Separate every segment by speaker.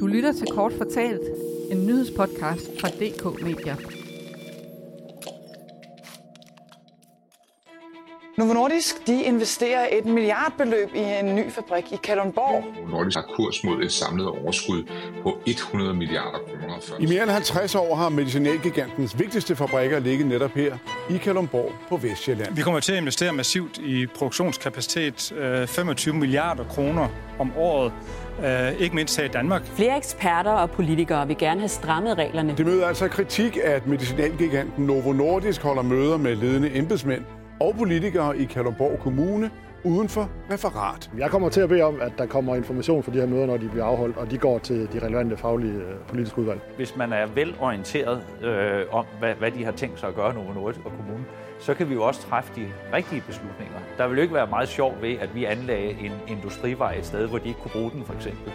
Speaker 1: Du lytter til Kort Fortalt, en nyhedspodcast fra DK Media.
Speaker 2: Novo Nordisk de investerer et milliardbeløb i en ny fabrik i Kalundborg.
Speaker 3: Nordisk har kurs mod et samlet overskud på 100 milliarder kroner.
Speaker 4: I mere end 50 år har medicinalgigantens vigtigste fabrikker ligget netop her i Kalundborg på Vestjylland.
Speaker 5: Vi kommer til at investere massivt i produktionskapacitet, 25 milliarder kroner om året, ikke mindst her i Danmark.
Speaker 6: Flere eksperter og politikere vil gerne have strammet reglerne.
Speaker 4: Det møder altså kritik, at medicinalgiganten Novo Nordisk holder møder med ledende embedsmænd og politikere i Kalundborg Kommune uden for referat.
Speaker 7: Jeg kommer til at bede om, at der kommer information for de her møder, når de bliver afholdt, og de går til de relevante faglige øh, politiske udvalg.
Speaker 8: Hvis man er velorienteret øh, om, hvad, hvad de har tænkt sig at gøre, Novo Nordisk og kommunen, så kan vi jo også træffe de rigtige beslutninger. Der vil jo ikke være meget sjovt ved, at vi anlagde en industrivej et sted, hvor de ikke kunne bruge den, for eksempel.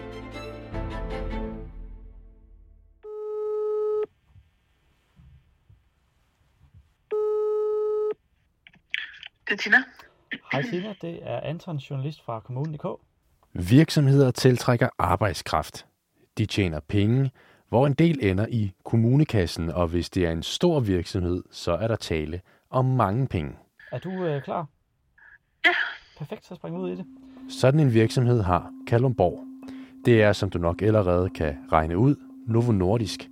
Speaker 9: Det er Tina.
Speaker 10: Hej Tina, det er Anton, journalist fra Kommunen.dk.
Speaker 11: Virksomheder tiltrækker arbejdskraft. De tjener penge, hvor en del ender i kommunekassen, og hvis det er en stor virksomhed, så er der tale om mange penge.
Speaker 10: Er du øh, klar?
Speaker 9: Ja.
Speaker 10: Perfekt, så spring ud i det.
Speaker 11: Sådan en virksomhed har Kalumborg. Det er, som du nok allerede kan regne ud, Novo Nordisk.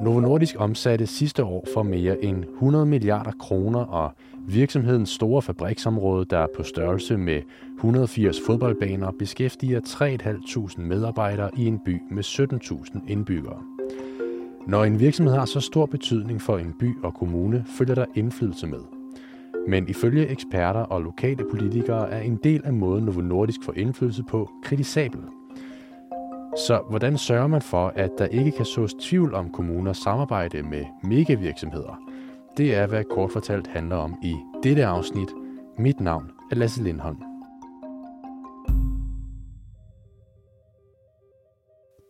Speaker 11: Novo Nordisk omsatte sidste år for mere end 100 milliarder kroner, og virksomhedens store fabriksområde, der er på størrelse med 180 fodboldbaner, beskæftiger 3.500 medarbejdere i en by med 17.000 indbyggere. Når en virksomhed har så stor betydning for en by og kommune, følger der indflydelse med. Men ifølge eksperter og lokale politikere er en del af måden Novo Nordisk får indflydelse på kritisabel. Så hvordan sørger man for, at der ikke kan sås tvivl om kommuners samarbejde med megavirksomheder? Det er, hvad kort fortalt handler om i dette afsnit. Mit navn er Lasse Lindholm.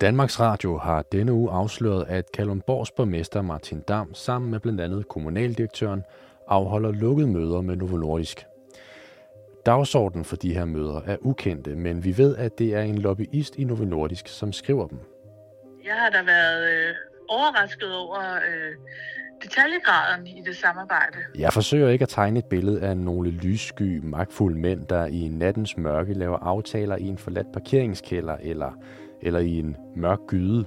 Speaker 11: Danmarks Radio har denne uge afsløret, at Kalundborgs borgmester Martin Dam sammen med blandt andet kommunaldirektøren afholder lukkede møder med Novo Nordisk. Dagsordenen for de her møder er ukendte, men vi ved, at det er en lobbyist i Novo Nordisk, som skriver dem.
Speaker 9: Jeg har da været øh, overrasket over øh, detaljegraden i det samarbejde.
Speaker 11: Jeg forsøger ikke at tegne et billede af nogle lyssky, magtfulde mænd, der i nattens mørke laver aftaler i en forladt parkeringskælder eller, eller i en mørk gyde.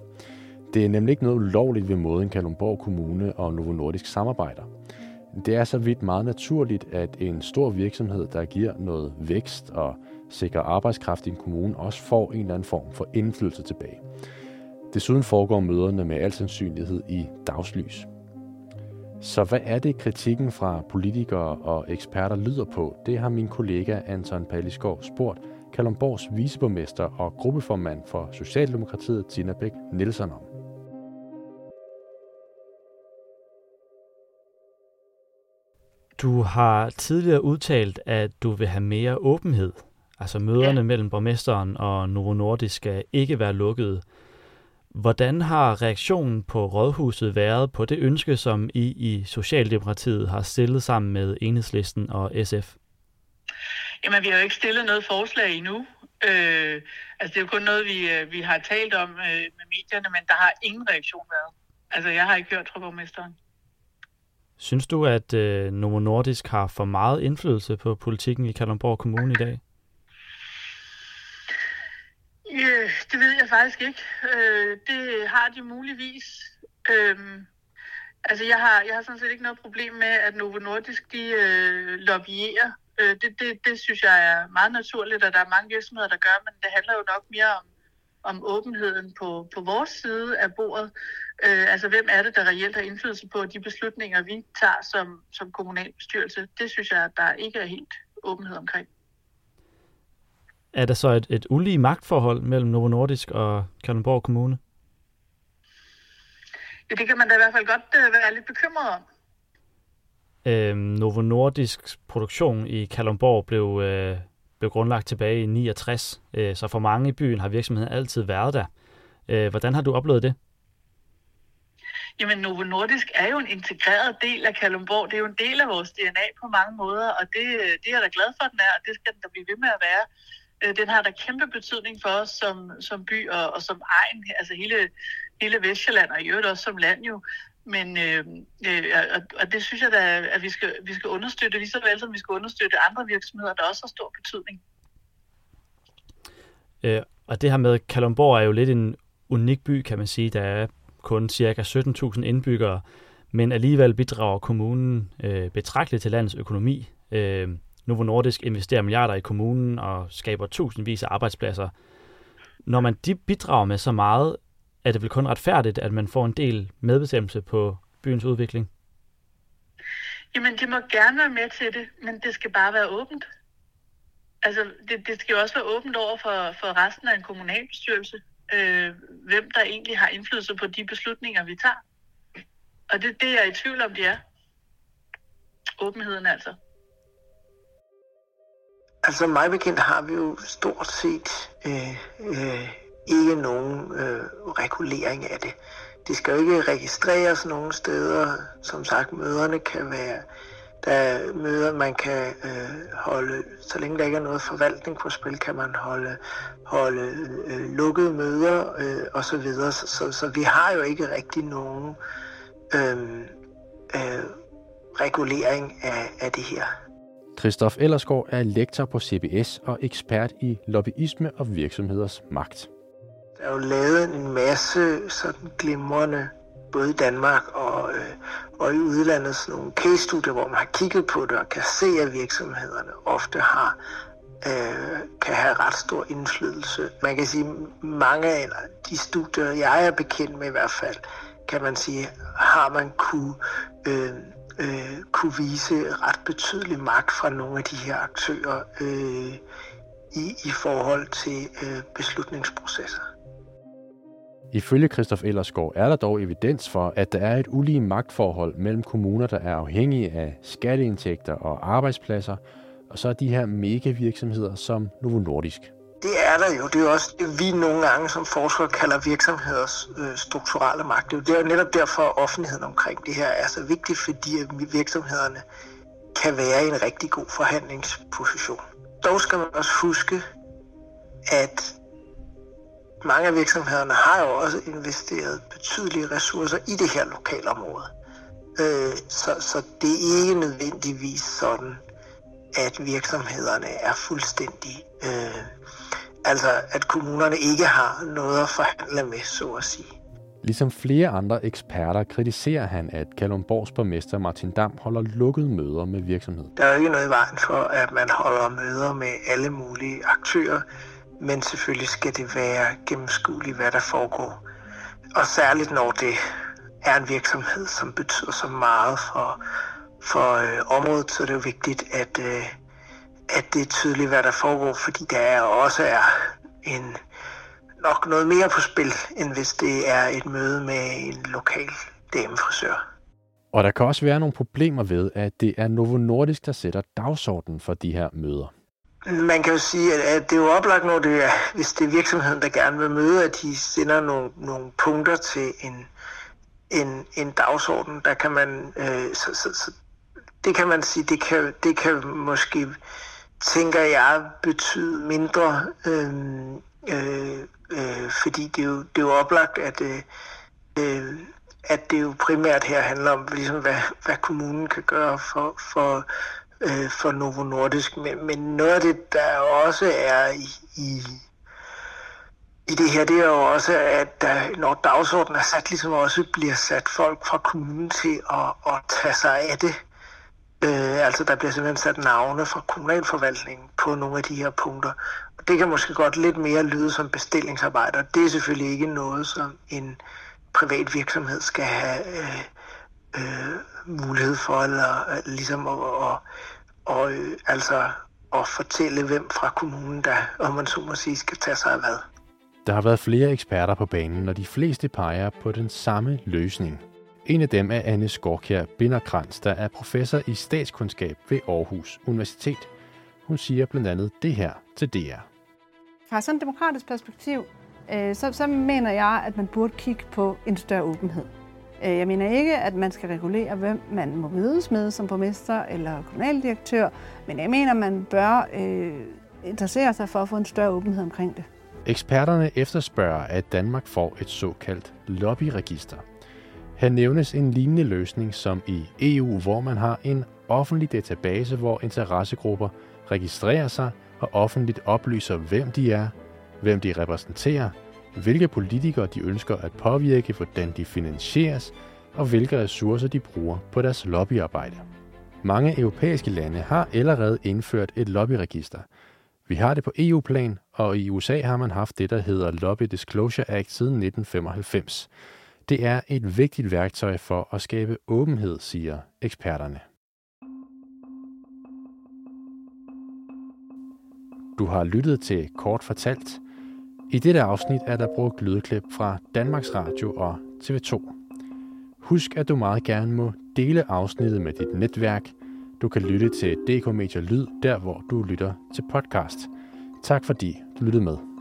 Speaker 11: Det er nemlig ikke noget ulovligt ved måden Kalundborg Kommune og Novo Nordisk samarbejder. Det er så vidt meget naturligt, at en stor virksomhed, der giver noget vækst og sikrer arbejdskraft i en kommune, også får en eller anden form for indflydelse tilbage. Desuden foregår møderne med al sandsynlighed i dagslys. Så hvad er det, kritikken fra politikere og eksperter lyder på? Det har min kollega Anton Pallisgaard spurgt Kalundborgs viceborgmester og gruppeformand for Socialdemokratiet Tina Bæk Nielsen om.
Speaker 10: Du har tidligere udtalt, at du vil have mere åbenhed. Altså møderne ja. mellem borgmesteren og Novo Nordisk skal ikke være lukkede. Hvordan har reaktionen på Rådhuset været på det ønske, som I i Socialdemokratiet har stillet sammen med Enhedslisten og SF?
Speaker 9: Jamen, vi har jo ikke stillet noget forslag endnu. Øh, altså, det er jo kun noget, vi, vi har talt om øh, med medierne, men der har ingen reaktion været. Altså, jeg har ikke hørt fra borgmesteren.
Speaker 10: Synes du, at øh, Novo Nordisk har for meget indflydelse på politikken i Kalundborg Kommune i dag?
Speaker 9: Ja, det ved jeg faktisk ikke. Øh, det har de muligvis. Øh, altså, jeg har, jeg har sådan set ikke noget problem med, at Novo Nordisk de øh, lobbyerer. Øh, det, det, det synes jeg er meget naturligt, og der er mange virksomheder, der gør, men det handler jo nok mere om, om åbenheden på, på vores side af bordet. Øh, altså, hvem er det, der reelt har indflydelse på de beslutninger, vi tager som, som kommunalbestyrelse? Det synes jeg, der ikke er helt åbenhed omkring.
Speaker 10: Er der så et, et ulige magtforhold mellem Novo Nordisk og Kalundborg Kommune?
Speaker 9: Ja, det kan man da i hvert fald godt uh, være lidt bekymret om.
Speaker 10: Øhm, Novo Nordisks produktion i Kalundborg blev, øh, blev grundlagt tilbage i 69, øh, så for mange i byen har virksomheden altid været der. Øh, hvordan har du oplevet det?
Speaker 9: Jamen, Novo Nordisk er jo en integreret del af Kalundborg. Det er jo en del af vores DNA på mange måder, og det, øh, det er jeg da glad for, at den er, og det skal den da blive ved med at være. Øh, den har der kæmpe betydning for os som, som by og, og som egen, altså hele, hele Vestjylland og i øvrigt også som land jo. Men øh, øh, og, og det synes jeg da, at vi skal, vi skal understøtte, lige så vel som vi skal understøtte andre virksomheder, der også har stor betydning.
Speaker 10: Øh, og det her med Kalundborg er jo lidt en unik by, kan man sige. Der er kun ca. 17.000 indbyggere, men alligevel bidrager kommunen øh, betragteligt til landets økonomi. Øh, Novo Nordisk investerer milliarder i kommunen og skaber tusindvis af arbejdspladser. Når man de bidrager med så meget, er det vel kun retfærdigt, at man får en del medbestemmelse på byens udvikling?
Speaker 9: Jamen, det må gerne være med til det, men det skal bare være åbent. Altså, det, det skal jo også være åbent over for, for resten af en kommunalbestyrelse, øh, hvem der egentlig har indflydelse på de beslutninger, vi tager. Og det, det er jeg i tvivl om, det er. Åbenheden altså.
Speaker 12: Altså mig bekendt har vi jo stort set øh, øh, ikke nogen øh, regulering af det. Det skal jo ikke registreres nogen steder. Som sagt, møderne kan være der er møder, man kan øh, holde, så længe der ikke er noget forvaltning på spil, kan man holde, holde øh, lukkede møder øh, og så videre. Så, så, så vi har jo ikke rigtig nogen øh, øh, regulering af, af det her.
Speaker 11: Christoph Ellersgaard er lektor på CBS og ekspert i lobbyisme og virksomheders magt.
Speaker 12: Der er jo lavet en masse sådan glimrende både i Danmark og, øh, og i udlandet sådan nogle case-studier, hvor man har kigget på det og kan se, at virksomhederne ofte har øh, kan have ret stor indflydelse. Man kan sige, mange af de studier, jeg er bekendt med i hvert fald, kan man sige, har man kunne, øh, øh, kunne vise ret betydelig magt fra nogle af de her aktører øh, i, i forhold til øh, beslutningsprocesser.
Speaker 11: Ifølge Christoph Ellersgaard er der dog evidens for, at der er et ulige magtforhold mellem kommuner, der er afhængige af skatteindtægter og arbejdspladser, og så er de her megavirksomheder som Novo Nordisk.
Speaker 12: Det er der jo. Det er også det, vi nogle gange som forskere kalder virksomheders øh, strukturelle magt. Det er jo netop derfor, at offentligheden omkring det her er så vigtigt, fordi at virksomhederne kan være i en rigtig god forhandlingsposition. Dog skal man også huske, at mange af virksomhederne har jo også investeret betydelige ressourcer i det her lokalområde. Øh, så, så det er ikke nødvendigvis sådan, at virksomhederne er fuldstændig... Øh, altså, at kommunerne ikke har noget at forhandle med, så at sige.
Speaker 11: Ligesom flere andre eksperter kritiserer han, at Kalundborgs borgmester Martin Dam holder lukkede møder med virksomheder.
Speaker 12: Der er jo ikke noget i vejen for, at man holder møder med alle mulige aktører men selvfølgelig skal det være gennemskueligt, hvad der foregår. Og særligt når det er en virksomhed, som betyder så meget for, for øh, området, så er det jo vigtigt, at, øh, at det er tydeligt, hvad der foregår, fordi der er også er en, nok noget mere på spil, end hvis det er et møde med en lokal damefrisør.
Speaker 11: Og der kan også være nogle problemer ved, at det er Novo Nordisk, der sætter dagsordenen for de her møder.
Speaker 12: Man kan jo sige, at det er jo oplagt, når det er, hvis det er virksomheden, der gerne vil møde, at de sender nogle, nogle punkter til en, en, en dagsorden. Der kan man, øh, så, så, så, det kan man sige, det kan, det kan måske, tænker jeg, betyde mindre, øh, øh, øh, fordi det er, jo, det er jo oplagt, at, øh, øh at det jo primært her handler om, ligesom, hvad, hvad kommunen kan gøre for, for øh, for Novo Nordisk. Men, men noget af det, der også er i, i, i det her, det er jo også, at der, når dagsordenen er sat, ligesom også bliver sat folk fra kommunen til at, at tage sig af det. Øh, altså der bliver simpelthen sat navne fra kommunalforvaltningen på nogle af de her punkter. Og det kan måske godt lidt mere lyde som bestillingsarbejde, og det er selvfølgelig ikke noget, som en privat virksomhed skal have øh, øh, mulighed for, eller øh, ligesom at, at, og, øh, altså, at fortælle, hvem fra kommunen, der, om man så må sige, skal tage sig af hvad.
Speaker 11: Der har været flere eksperter på banen, og de fleste peger på den samme løsning. En af dem er Anne Skorkjær Binderkrans, der er professor i statskundskab ved Aarhus Universitet. Hun siger blandt andet det her til DR.
Speaker 13: Fra sådan et demokratisk perspektiv, øh, så, så mener jeg, at man burde kigge på en større åbenhed. Øh, jeg mener ikke, at man skal regulere, hvem man må mødes med som borgmester eller kommunaldirektør, men jeg mener, at man bør øh, interessere sig for at få en større åbenhed omkring det.
Speaker 11: Eksperterne efterspørger, at Danmark får et såkaldt lobbyregister. Her nævnes en lignende løsning som i EU, hvor man har en offentlig database, hvor interessegrupper registrerer sig og offentligt oplyser, hvem de er, hvem de repræsenterer, hvilke politikere de ønsker at påvirke, hvordan de finansieres og hvilke ressourcer de bruger på deres lobbyarbejde. Mange europæiske lande har allerede indført et lobbyregister. Vi har det på EU-plan, og i USA har man haft det, der hedder Lobby Disclosure Act siden 1995. Det er et vigtigt værktøj for at skabe åbenhed, siger eksperterne. Du har lyttet til Kort Fortalt. I dette afsnit er der brugt lydklip fra Danmarks Radio og TV2. Husk, at du meget gerne må dele afsnittet med dit netværk. Du kan lytte til DK Media Lyd, der hvor du lytter til podcast. Tak fordi du lyttede med.